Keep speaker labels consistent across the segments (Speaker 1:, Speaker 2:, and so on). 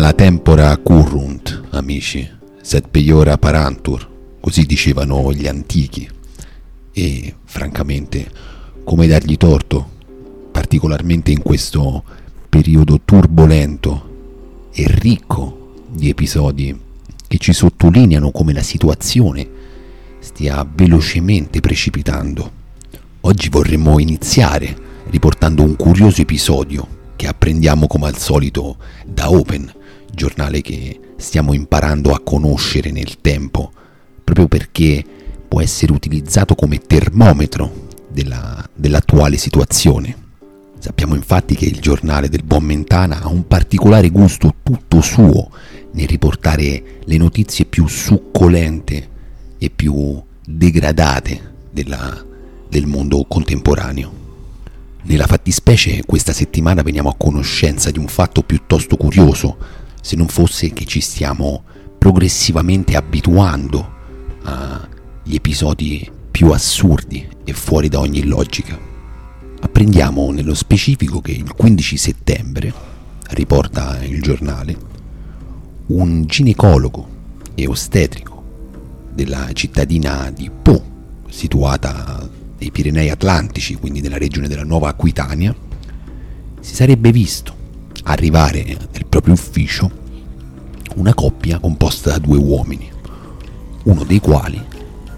Speaker 1: Mala tempora currunt, amici, sed peiora parantur, così dicevano gli antichi. E francamente, come dargli torto, particolarmente in questo periodo turbolento e ricco di episodi che ci sottolineano come la situazione stia velocemente precipitando. Oggi vorremmo iniziare riportando un curioso episodio che apprendiamo come al solito da Open, giornale che stiamo imparando a conoscere nel tempo, proprio perché può essere utilizzato come termometro della, dell'attuale situazione. Sappiamo infatti che il giornale del buon Mentana ha un particolare gusto tutto suo nel riportare le notizie più succolente e più degradate della, del mondo contemporaneo. Nella fattispecie questa settimana veniamo a conoscenza di un fatto piuttosto curioso, se non fosse che ci stiamo progressivamente abituando agli episodi più assurdi e fuori da ogni logica. Apprendiamo nello specifico che il 15 settembre, riporta il giornale, un ginecologo e ostetrico della cittadina di Po, situata dei Pirenei Atlantici, quindi nella regione della Nuova Aquitania, si sarebbe visto arrivare nel proprio ufficio una coppia composta da due uomini, uno dei quali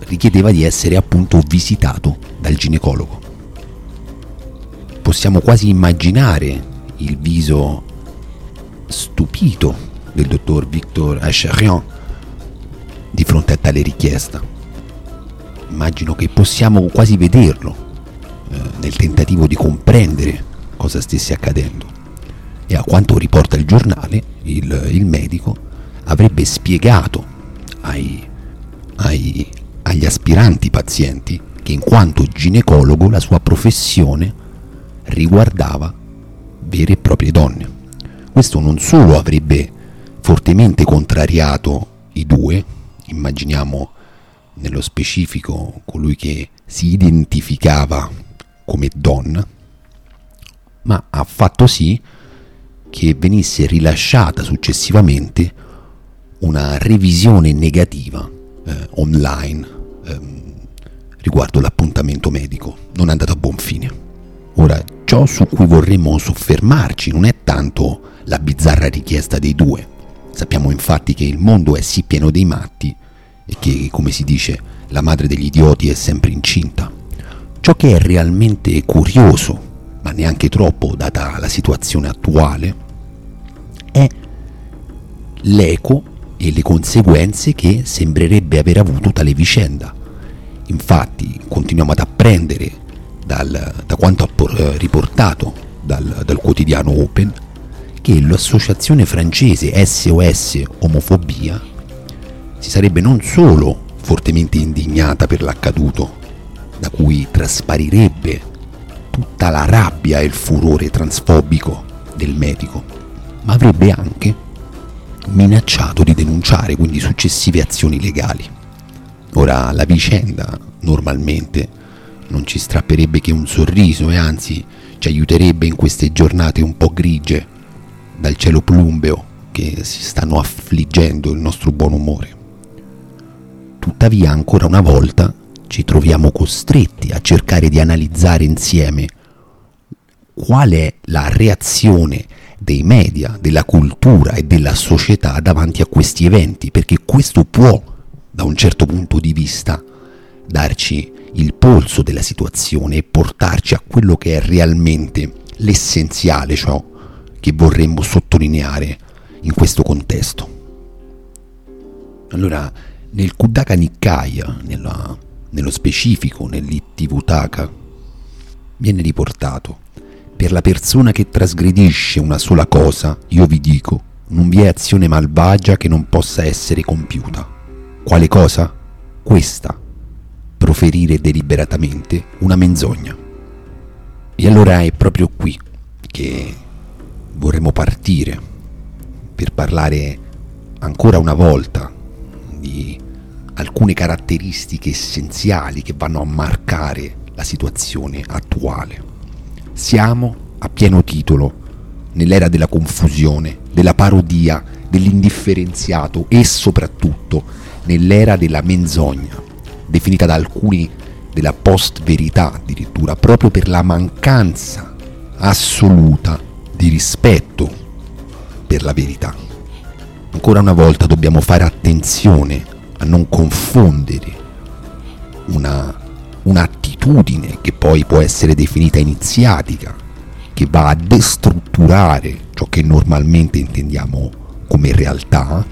Speaker 1: richiedeva di essere appunto visitato dal ginecologo. Possiamo quasi immaginare il viso stupito del dottor Victor Acharian di fronte a tale richiesta immagino che possiamo quasi vederlo eh, nel tentativo di comprendere cosa stesse accadendo. E a quanto riporta il giornale, il, il medico avrebbe spiegato ai, ai, agli aspiranti pazienti che in quanto ginecologo la sua professione riguardava vere e proprie donne. Questo non solo avrebbe fortemente contrariato i due, immaginiamo nello specifico colui che si identificava come donna, ma ha fatto sì che venisse rilasciata successivamente una revisione negativa eh, online eh, riguardo l'appuntamento medico, non è andato a buon fine. Ora, ciò su cui vorremmo soffermarci non è tanto la bizzarra richiesta dei due. Sappiamo infatti che il mondo è sì pieno dei matti e che, come si dice, la madre degli idioti è sempre incinta. Ciò che è realmente curioso, ma neanche troppo data la situazione attuale, è l'eco e le conseguenze che sembrerebbe aver avuto tale vicenda. Infatti continuiamo ad apprendere dal, da quanto eh, riportato dal, dal quotidiano Open che l'associazione francese SOS Omofobia si sarebbe non solo fortemente indignata per l'accaduto, da cui trasparirebbe tutta la rabbia e il furore transfobico del medico, ma avrebbe anche minacciato di denunciare quindi successive azioni legali. Ora la vicenda normalmente non ci strapperebbe che un sorriso e anzi ci aiuterebbe in queste giornate un po' grigie dal cielo plumbeo che si stanno affliggendo il nostro buon umore. Tuttavia, ancora una volta, ci troviamo costretti a cercare di analizzare insieme qual è la reazione dei media, della cultura e della società davanti a questi eventi, perché questo può, da un certo punto di vista, darci il polso della situazione e portarci a quello che è realmente l'essenziale, ciò che vorremmo sottolineare in questo contesto. Allora, nel Kudaka Nikaya, nella, nello specifico nell'Ittivutaka, viene riportato per la persona che trasgredisce una sola cosa, io vi dico, non vi è azione malvagia che non possa essere compiuta. Quale cosa? Questa. Proferire deliberatamente una menzogna. E allora è proprio qui che vorremmo partire per parlare ancora una volta di alcune caratteristiche essenziali che vanno a marcare la situazione attuale. Siamo a pieno titolo nell'era della confusione della parodia, dell'indifferenziato e soprattutto nell'era della menzogna, definita da alcuni della post-verità addirittura, proprio per la mancanza assoluta di rispetto per la verità. Ancora una volta dobbiamo fare attenzione a non confondere una, un'attitudine che poi può essere definita iniziatica, che va a destrutturare ciò che normalmente intendiamo come realtà,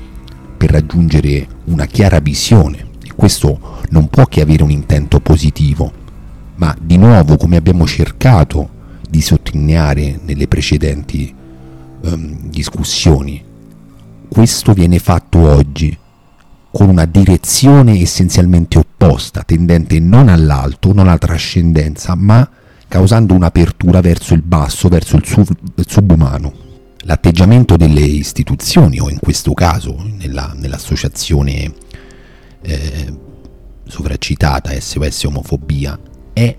Speaker 1: per raggiungere una chiara visione. E questo non può che avere un intento positivo, ma di nuovo, come abbiamo cercato di sottolineare nelle precedenti um, discussioni, questo viene fatto oggi con una direzione essenzialmente opposta, tendente non all'alto, non alla trascendenza, ma causando un'apertura verso il basso, verso il, sub- il subumano. L'atteggiamento delle istituzioni, o in questo caso nella, nell'associazione eh, sovracitata SOS Omofobia, è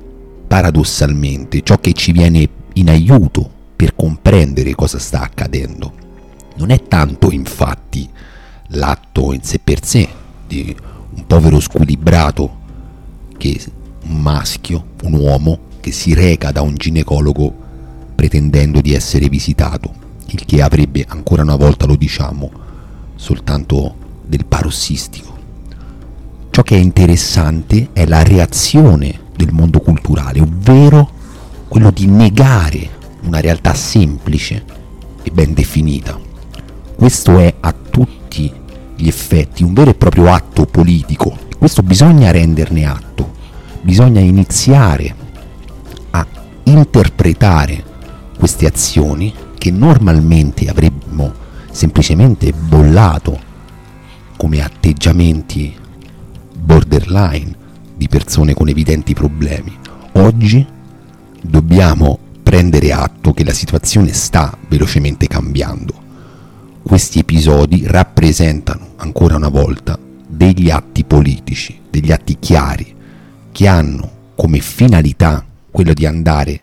Speaker 1: paradossalmente ciò che ci viene in aiuto per comprendere cosa sta accadendo. Non è tanto infatti l'atto in sé per sé di un povero squilibrato che un maschio, un uomo che si reca da un ginecologo pretendendo di essere visitato, il che avrebbe ancora una volta lo diciamo soltanto del parossistico. Ciò che è interessante è la reazione del mondo culturale, ovvero quello di negare una realtà semplice e ben definita. Questo è a tutti gli effetti un vero e proprio atto politico. Questo bisogna renderne atto, bisogna iniziare a interpretare queste azioni che normalmente avremmo semplicemente bollato come atteggiamenti borderline di persone con evidenti problemi. Oggi dobbiamo prendere atto che la situazione sta velocemente cambiando questi episodi rappresentano ancora una volta degli atti politici, degli atti chiari, che hanno come finalità quello di andare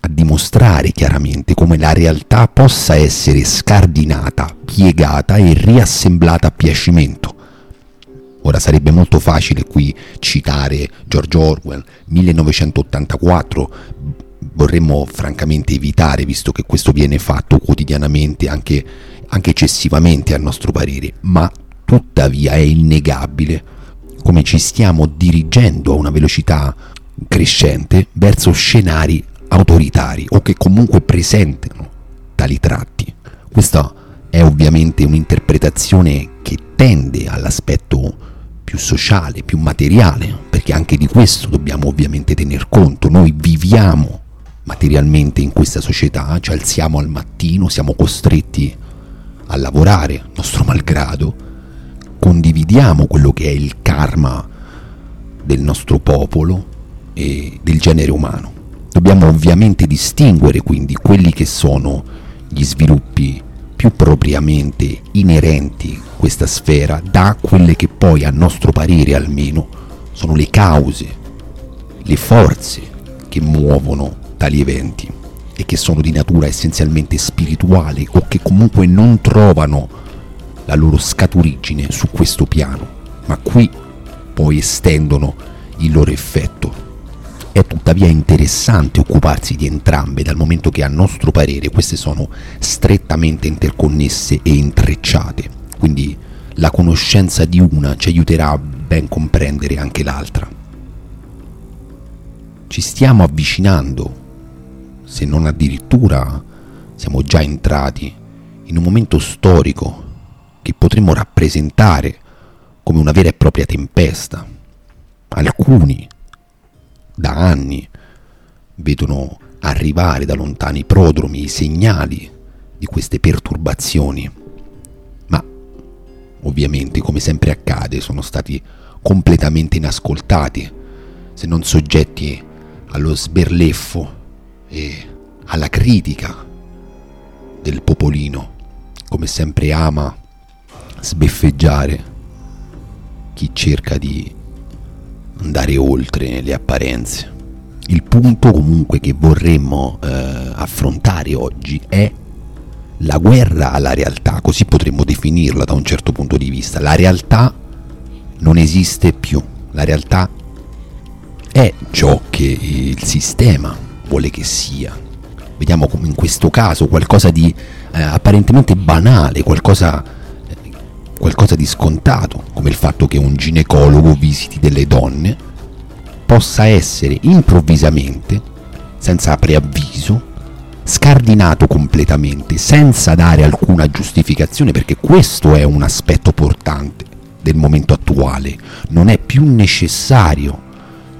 Speaker 1: a dimostrare chiaramente come la realtà possa essere scardinata, piegata e riassemblata a piacimento. Ora sarebbe molto facile qui citare George Orwell, 1984, vorremmo francamente evitare, visto che questo viene fatto quotidianamente anche anche eccessivamente a nostro parere, ma tuttavia è innegabile come ci stiamo dirigendo a una velocità crescente verso scenari autoritari o che comunque presentano tali tratti. Questa è ovviamente un'interpretazione che tende all'aspetto più sociale, più materiale, perché anche di questo dobbiamo ovviamente tener conto. Noi viviamo materialmente in questa società, ci alziamo al mattino, siamo costretti a lavorare, nostro malgrado, condividiamo quello che è il karma del nostro popolo e del genere umano. Dobbiamo ovviamente distinguere quindi quelli che sono gli sviluppi più propriamente inerenti a questa sfera da quelle che poi a nostro parere almeno sono le cause, le forze che muovono tali eventi e che sono di natura essenzialmente spirituale o che comunque non trovano la loro scaturigine su questo piano, ma qui poi estendono il loro effetto. È tuttavia interessante occuparsi di entrambe dal momento che a nostro parere queste sono strettamente interconnesse e intrecciate, quindi la conoscenza di una ci aiuterà a ben comprendere anche l'altra. Ci stiamo avvicinando se non addirittura siamo già entrati in un momento storico che potremmo rappresentare come una vera e propria tempesta. Alcuni da anni vedono arrivare da lontani prodromi i segnali di queste perturbazioni, ma ovviamente come sempre accade sono stati completamente inascoltati, se non soggetti allo sberleffo e alla critica del popolino, come sempre ama sbeffeggiare chi cerca di andare oltre le apparenze. Il punto comunque che vorremmo eh, affrontare oggi è la guerra alla realtà, così potremmo definirla da un certo punto di vista. La realtà non esiste più, la realtà è ciò che il sistema vuole che sia. Vediamo come in questo caso qualcosa di eh, apparentemente banale, qualcosa, eh, qualcosa di scontato, come il fatto che un ginecologo visiti delle donne, possa essere improvvisamente, senza preavviso, scardinato completamente, senza dare alcuna giustificazione, perché questo è un aspetto portante del momento attuale. Non è più necessario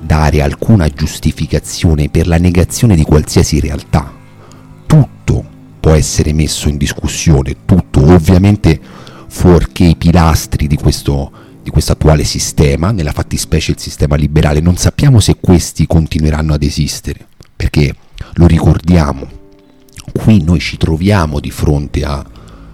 Speaker 1: dare alcuna giustificazione per la negazione di qualsiasi realtà. Tutto può essere messo in discussione, tutto ovviamente fuorché i pilastri di questo, di questo attuale sistema, nella fattispecie il sistema liberale, non sappiamo se questi continueranno ad esistere, perché lo ricordiamo, qui noi ci troviamo di fronte a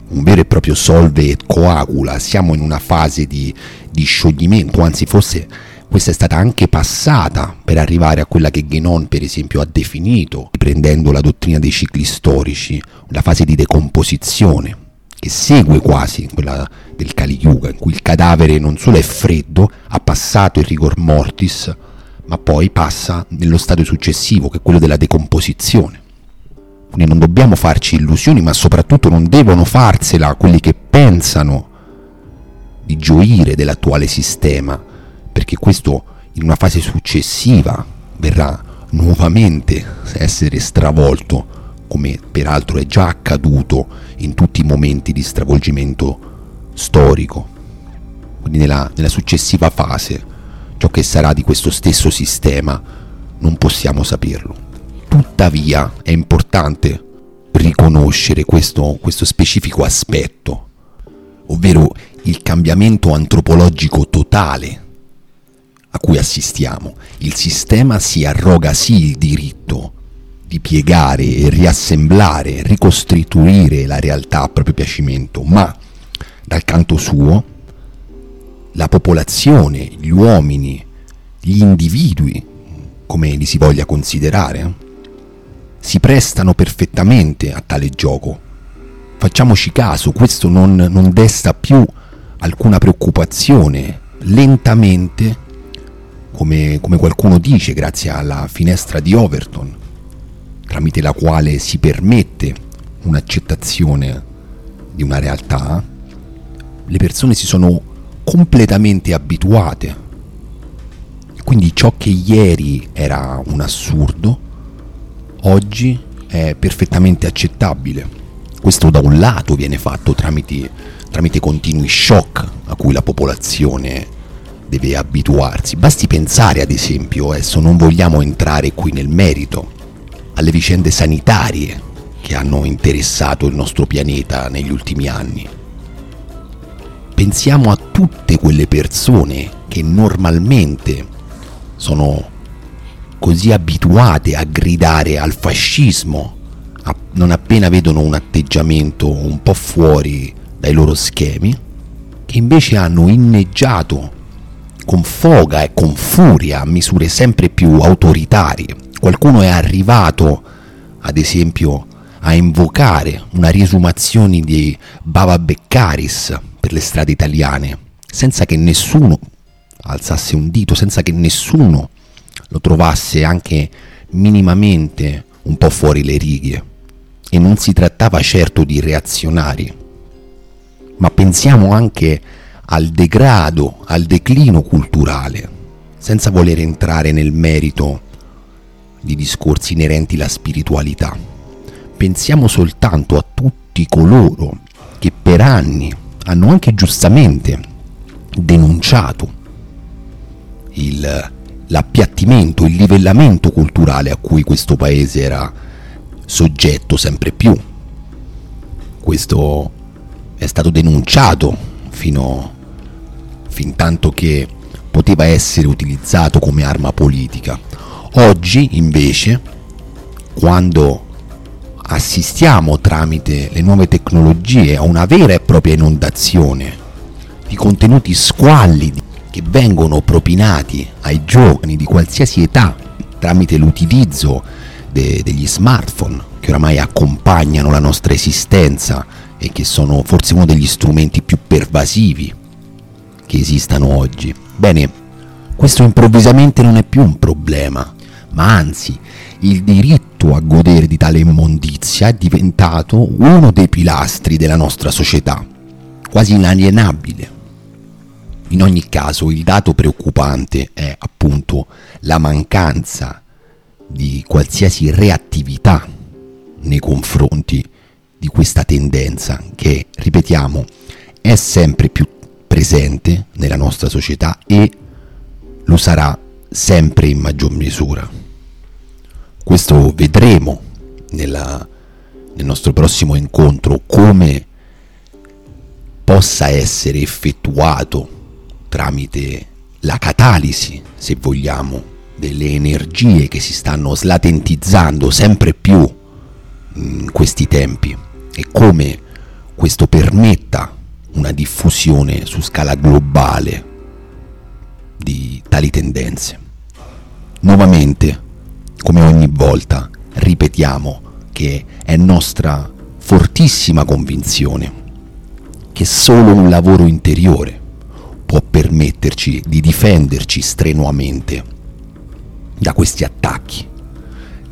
Speaker 1: un vero e proprio solve et coagula, siamo in una fase di, di scioglimento, anzi forse questa è stata anche passata per arrivare a quella che Guénon per esempio ha definito, riprendendo la dottrina dei cicli storici, una fase di decomposizione che segue quasi quella del Kali Yuga, in cui il cadavere non solo è freddo, ha passato il rigor mortis, ma poi passa nello stadio successivo, che è quello della decomposizione. Quindi non dobbiamo farci illusioni, ma soprattutto non devono farsela quelli che pensano di gioire dell'attuale sistema, perché questo in una fase successiva verrà nuovamente essere stravolto, come peraltro è già accaduto in tutti i momenti di stravolgimento storico. Quindi nella, nella successiva fase, ciò che sarà di questo stesso sistema, non possiamo saperlo. Tuttavia è importante riconoscere questo, questo specifico aspetto, ovvero il cambiamento antropologico totale a cui assistiamo. Il sistema si arroga sì il diritto di piegare e riassemblare, ricostituire la realtà a proprio piacimento, ma dal canto suo la popolazione, gli uomini, gli individui, come li si voglia considerare, si prestano perfettamente a tale gioco. Facciamoci caso, questo non, non desta più alcuna preoccupazione. Lentamente, come, come qualcuno dice, grazie alla finestra di Overton, tramite la quale si permette un'accettazione di una realtà, le persone si sono completamente abituate. Quindi ciò che ieri era un assurdo, oggi è perfettamente accettabile. Questo da un lato viene fatto tramite, tramite continui shock a cui la popolazione deve abituarsi. Basti pensare, ad esempio, adesso non vogliamo entrare qui nel merito, alle vicende sanitarie che hanno interessato il nostro pianeta negli ultimi anni. Pensiamo a tutte quelle persone che normalmente sono così abituate a gridare al fascismo, a, non appena vedono un atteggiamento un po' fuori dai loro schemi, che invece hanno inneggiato con foga e con furia a misure sempre più autoritarie. Qualcuno è arrivato, ad esempio, a invocare una riesumazione di Bava Beccaris per le strade italiane, senza che nessuno alzasse un dito, senza che nessuno lo trovasse anche minimamente un po' fuori le righe. E non si trattava certo di reazionari, ma pensiamo anche al degrado, al declino culturale, senza voler entrare nel merito di discorsi inerenti alla spiritualità. Pensiamo soltanto a tutti coloro che per anni hanno anche giustamente denunciato il l'appiattimento, il livellamento culturale a cui questo paese era soggetto sempre più. Questo è stato denunciato fino fin tanto che poteva essere utilizzato come arma politica. Oggi invece, quando assistiamo tramite le nuove tecnologie a una vera e propria inondazione di contenuti squallidi che vengono propinati ai giovani di qualsiasi età tramite l'utilizzo de- degli smartphone che oramai accompagnano la nostra esistenza e che sono forse uno degli strumenti più pervasivi che esistano oggi. Bene, questo improvvisamente non è più un problema, ma anzi il diritto a godere di tale immondizia è diventato uno dei pilastri della nostra società, quasi inalienabile. In ogni caso il dato preoccupante è appunto la mancanza di qualsiasi reattività nei confronti di questa tendenza che, ripetiamo, è sempre più presente nella nostra società e lo sarà sempre in maggior misura. Questo vedremo nella, nel nostro prossimo incontro come possa essere effettuato tramite la catalisi, se vogliamo, delle energie che si stanno slatentizzando sempre più in questi tempi e come questo permetta una diffusione su scala globale di tali tendenze. Nuovamente, come ogni volta, ripetiamo che è nostra fortissima convinzione che solo un lavoro interiore può permetterci di difenderci strenuamente da questi attacchi.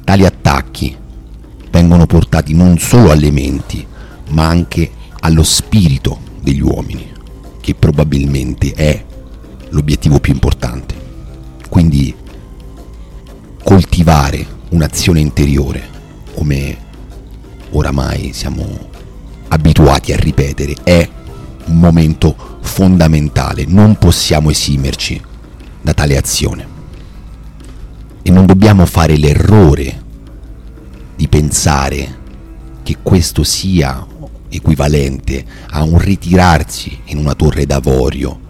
Speaker 1: Tali attacchi vengono portati non solo alle menti, ma anche allo spirito degli uomini, che probabilmente è l'obiettivo più importante. Quindi coltivare un'azione interiore, come oramai siamo abituati a ripetere, è un momento fondamentale, non possiamo esimerci da tale azione. E non dobbiamo fare l'errore di pensare che questo sia equivalente a un ritirarsi in una torre d'avorio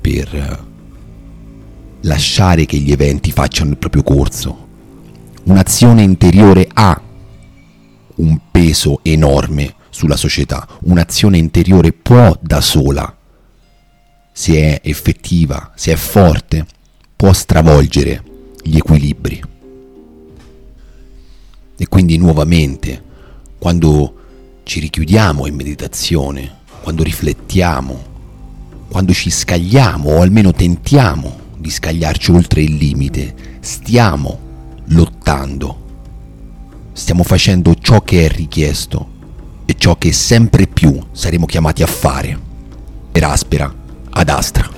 Speaker 1: per lasciare che gli eventi facciano il proprio corso. Un'azione interiore ha un peso enorme sulla società. Un'azione interiore può da sola, se è effettiva, se è forte, può stravolgere gli equilibri. E quindi nuovamente, quando ci richiudiamo in meditazione, quando riflettiamo, quando ci scagliamo o almeno tentiamo di scagliarci oltre il limite, stiamo lottando, stiamo facendo ciò che è richiesto e ciò che sempre più saremo chiamati a fare. Per aspera ad astra.